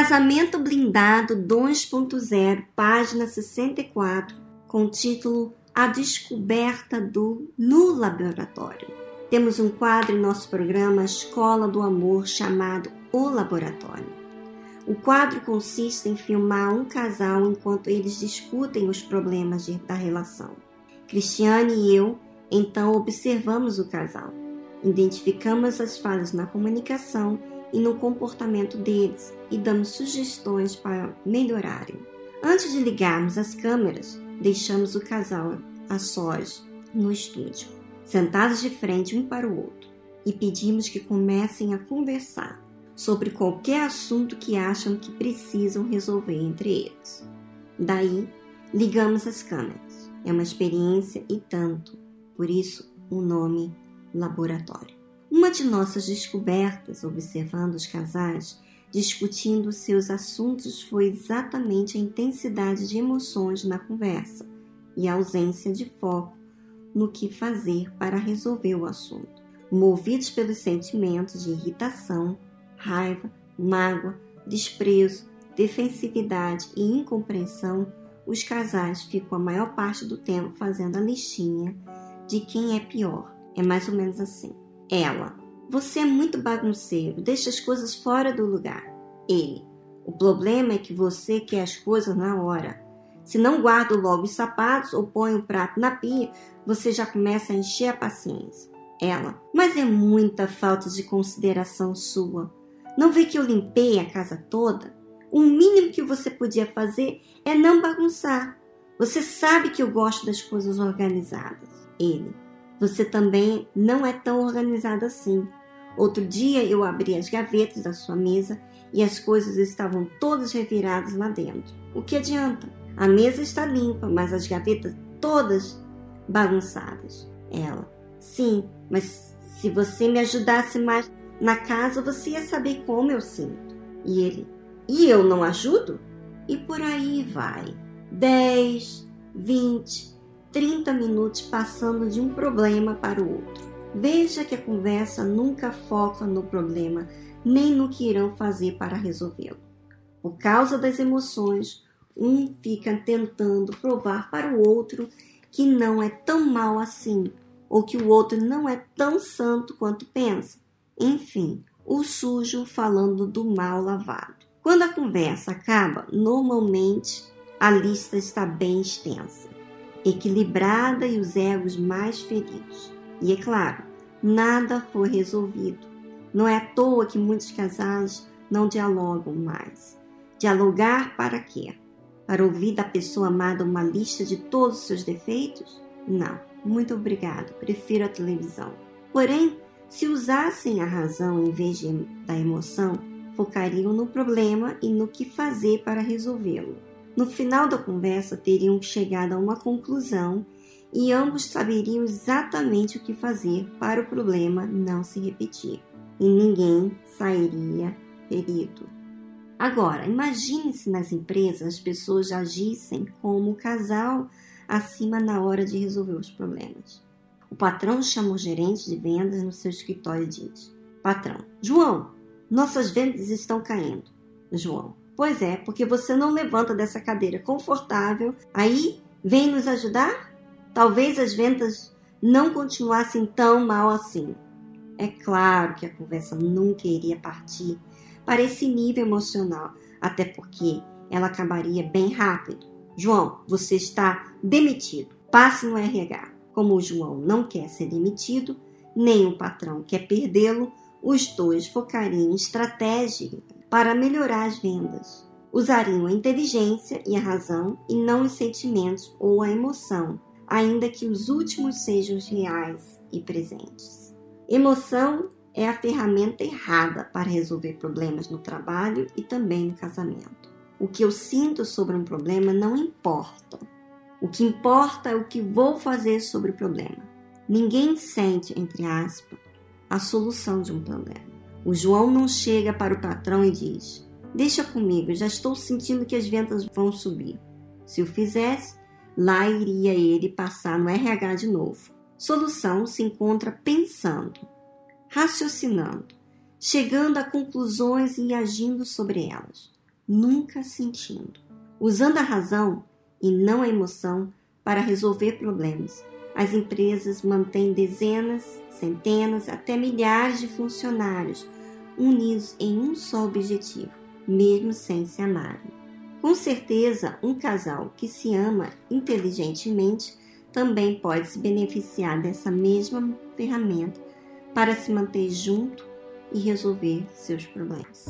Casamento Blindado 2.0, página 64, com o título A Descoberta do no Laboratório. Temos um quadro em nosso programa Escola do Amor chamado O Laboratório. O quadro consiste em filmar um casal enquanto eles discutem os problemas de, da relação. Cristiane e eu então observamos o casal, identificamos as falhas na comunicação e no comportamento deles e damos sugestões para melhorarem. Antes de ligarmos as câmeras, deixamos o casal a sós no estúdio, sentados de frente um para o outro, e pedimos que comecem a conversar sobre qualquer assunto que acham que precisam resolver entre eles. Daí, ligamos as câmeras. É uma experiência e tanto, por isso o nome laboratório. Uma de nossas descobertas, observando os casais discutindo seus assuntos, foi exatamente a intensidade de emoções na conversa e a ausência de foco no que fazer para resolver o assunto. Movidos pelos sentimentos de irritação, raiva, mágoa, desprezo, defensividade e incompreensão, os casais ficam a maior parte do tempo fazendo a listinha de quem é pior. É mais ou menos assim. Ela, você é muito bagunceiro, deixa as coisas fora do lugar. Ele, o problema é que você quer as coisas na hora. Se não guarda logo os sapatos ou põe o prato na pia, você já começa a encher a paciência. Ela, mas é muita falta de consideração sua. Não vê que eu limpei a casa toda? O mínimo que você podia fazer é não bagunçar. Você sabe que eu gosto das coisas organizadas. Ele. Você também não é tão organizada assim. Outro dia eu abri as gavetas da sua mesa e as coisas estavam todas reviradas lá dentro. O que adianta? A mesa está limpa, mas as gavetas todas bagunçadas. Ela. Sim, mas se você me ajudasse mais na casa você ia saber como eu sinto. E ele, e eu não ajudo? E por aí vai. 10, 20, 30 minutos passando de um problema para o outro. Veja que a conversa nunca foca no problema, nem no que irão fazer para resolvê-lo. Por causa das emoções, um fica tentando provar para o outro que não é tão mal assim, ou que o outro não é tão santo quanto pensa. Enfim, o sujo falando do mal lavado. Quando a conversa acaba, normalmente a lista está bem extensa, equilibrada e os egos mais feridos. E é claro, nada foi resolvido. Não é à toa que muitos casais não dialogam mais. Dialogar para quê? Para ouvir da pessoa amada uma lista de todos os seus defeitos? Não, muito obrigado, prefiro a televisão. Porém, se usassem a razão em vez de, da emoção, focariam no problema e no que fazer para resolvê-lo. No final da conversa, teriam chegado a uma conclusão e ambos saberiam exatamente o que fazer para o problema não se repetir. E ninguém sairia ferido. Agora, imagine se nas empresas as pessoas agissem como casal acima na hora de resolver os problemas. O patrão chama o gerente de vendas no seu escritório e diz: Patrão, João, nossas vendas estão caindo. João, pois é, porque você não levanta dessa cadeira confortável, aí vem nos ajudar? Talvez as vendas não continuassem tão mal assim. É claro que a conversa nunca iria partir para esse nível emocional, até porque ela acabaria bem rápido. João, você está demitido. Passe no RH. Como o João não quer ser demitido, nem o patrão quer perdê-lo, os dois focariam em estratégia para melhorar as vendas. Usariam a inteligência e a razão e não os sentimentos ou a emoção, ainda que os últimos sejam reais e presentes. Emoção é a ferramenta errada para resolver problemas no trabalho e também no casamento. O que eu sinto sobre um problema não importa. O que importa é o que vou fazer sobre o problema. Ninguém sente, entre aspas, a solução de um problema. O João não chega para o patrão e diz: Deixa comigo, já estou sentindo que as vendas vão subir. Se o fizesse, lá iria ele passar no RH de novo. Solução se encontra pensando, raciocinando, chegando a conclusões e agindo sobre elas. nunca sentindo, usando a razão e não a emoção para resolver problemas. As empresas mantêm dezenas, centenas, até milhares de funcionários unidos em um só objetivo, mesmo sem se amarem. Com certeza, um casal que se ama inteligentemente também pode se beneficiar dessa mesma ferramenta para se manter junto e resolver seus problemas.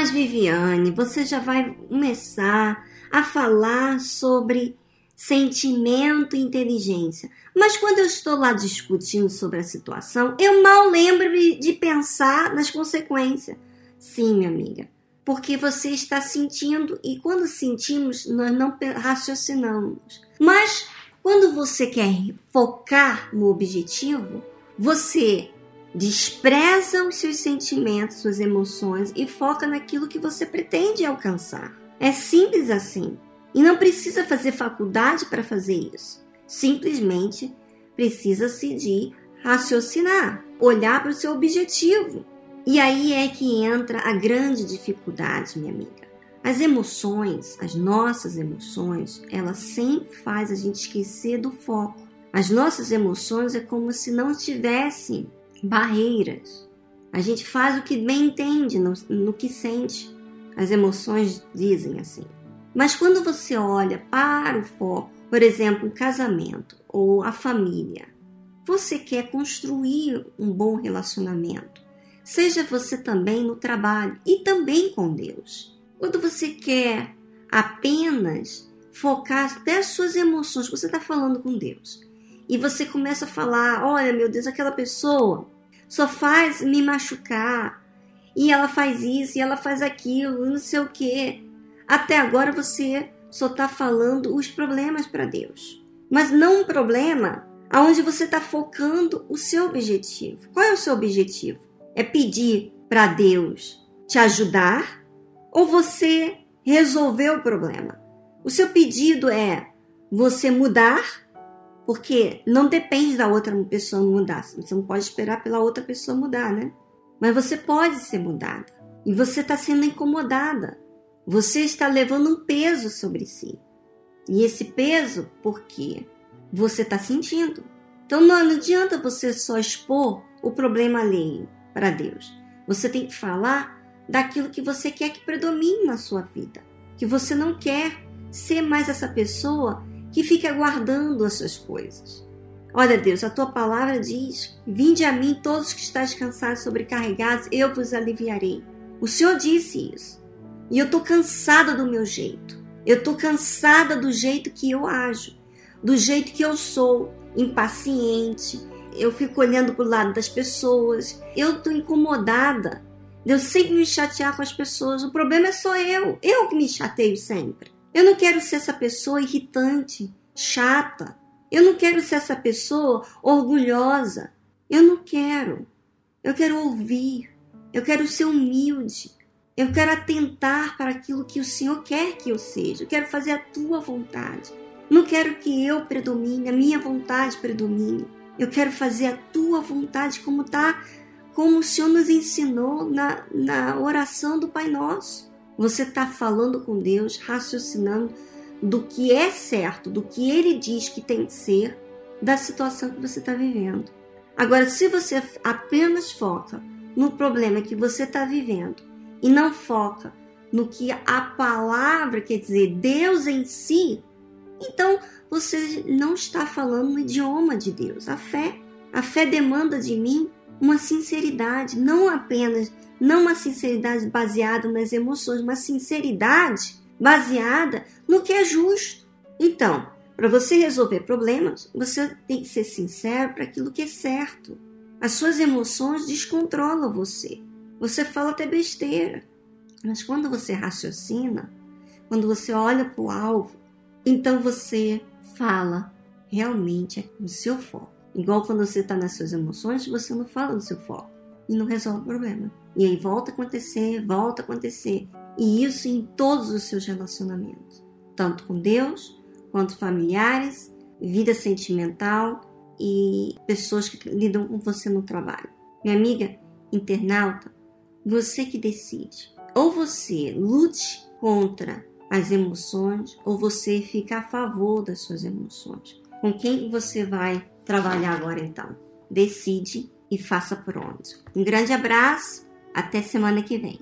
Mas, Viviane, você já vai começar a falar sobre sentimento e inteligência. Mas quando eu estou lá discutindo sobre a situação, eu mal lembro de pensar nas consequências. Sim, minha amiga, porque você está sentindo e quando sentimos, nós não raciocinamos. Mas quando você quer focar no objetivo, você Despreza os seus sentimentos, suas emoções e foca naquilo que você pretende alcançar. É simples assim. E não precisa fazer faculdade para fazer isso. Simplesmente precisa-se de raciocinar, olhar para o seu objetivo. E aí é que entra a grande dificuldade, minha amiga. As emoções, as nossas emoções, elas sempre faz a gente esquecer do foco. As nossas emoções é como se não tivessem barreiras. A gente faz o que bem entende, no, no que sente. As emoções dizem assim. Mas quando você olha para o foco, por exemplo, o casamento ou a família, você quer construir um bom relacionamento. Seja você também no trabalho e também com Deus. Quando você quer apenas focar até as suas emoções, você está falando com Deus e você começa a falar: olha, meu Deus, aquela pessoa só faz me machucar, e ela faz isso, e ela faz aquilo, não sei o que. Até agora você só está falando os problemas para Deus, mas não um problema aonde você está focando o seu objetivo. Qual é o seu objetivo? É pedir para Deus te ajudar ou você resolveu o problema. O seu pedido é você mudar, porque não depende da outra pessoa mudar. Você não pode esperar pela outra pessoa mudar, né? Mas você pode ser mudada. E você está sendo incomodada. Você está levando um peso sobre si. E esse peso, por quê? Você está sentindo. Então não adianta você só expor o problema alheio para Deus. Você tem que falar daquilo que você quer que predomine na sua vida. Que você não quer ser mais essa pessoa que fica guardando as suas coisas. Olha, Deus, a tua palavra diz: Vinde a mim todos que estáis cansados, sobrecarregados, eu vos aliviarei. O Senhor disse isso. E eu estou cansada do meu jeito. Eu estou cansada do jeito que eu ajo, do jeito que eu sou, impaciente. Eu fico olhando para o lado das pessoas. Eu estou incomodada. Eu sempre me chatear com as pessoas. O problema é só eu. Eu que me chateio sempre. Eu não quero ser essa pessoa irritante, chata. Eu não quero ser essa pessoa orgulhosa. Eu não quero. Eu quero ouvir. Eu quero ser humilde. Eu quero atentar para aquilo que o Senhor quer que eu seja. Eu quero fazer a tua vontade. Não quero que eu predomine, a minha vontade predomine. Eu quero fazer a tua vontade como tá, como o Senhor nos ensinou na, na oração do Pai Nosso. Você está falando com Deus, raciocinando do que é certo, do que Ele diz que tem que ser, da situação que você está vivendo. Agora, se você apenas foca no problema que você está vivendo e não foca no que a palavra quer dizer, Deus em si, então você não está falando no idioma de Deus. A fé, a fé demanda de mim uma sinceridade, não apenas não uma sinceridade baseada nas emoções, uma sinceridade baseada no que é justo. Então, para você resolver problemas, você tem que ser sincero para aquilo que é certo. As suas emoções descontrolam você. Você fala até besteira. Mas quando você raciocina, quando você olha para o alvo, então você fala realmente no seu foco. Igual quando você está nas suas emoções, você não fala no seu foco e não resolve o problema. E aí volta a acontecer, volta a acontecer. E isso em todos os seus relacionamentos, tanto com Deus, quanto familiares, vida sentimental e pessoas que lidam com você no trabalho. Minha amiga internauta, você que decide. Ou você lute contra as emoções, ou você fica a favor das suas emoções. Com quem você vai trabalhar agora então? Decide e faça por onde. Um grande abraço até semana que vem.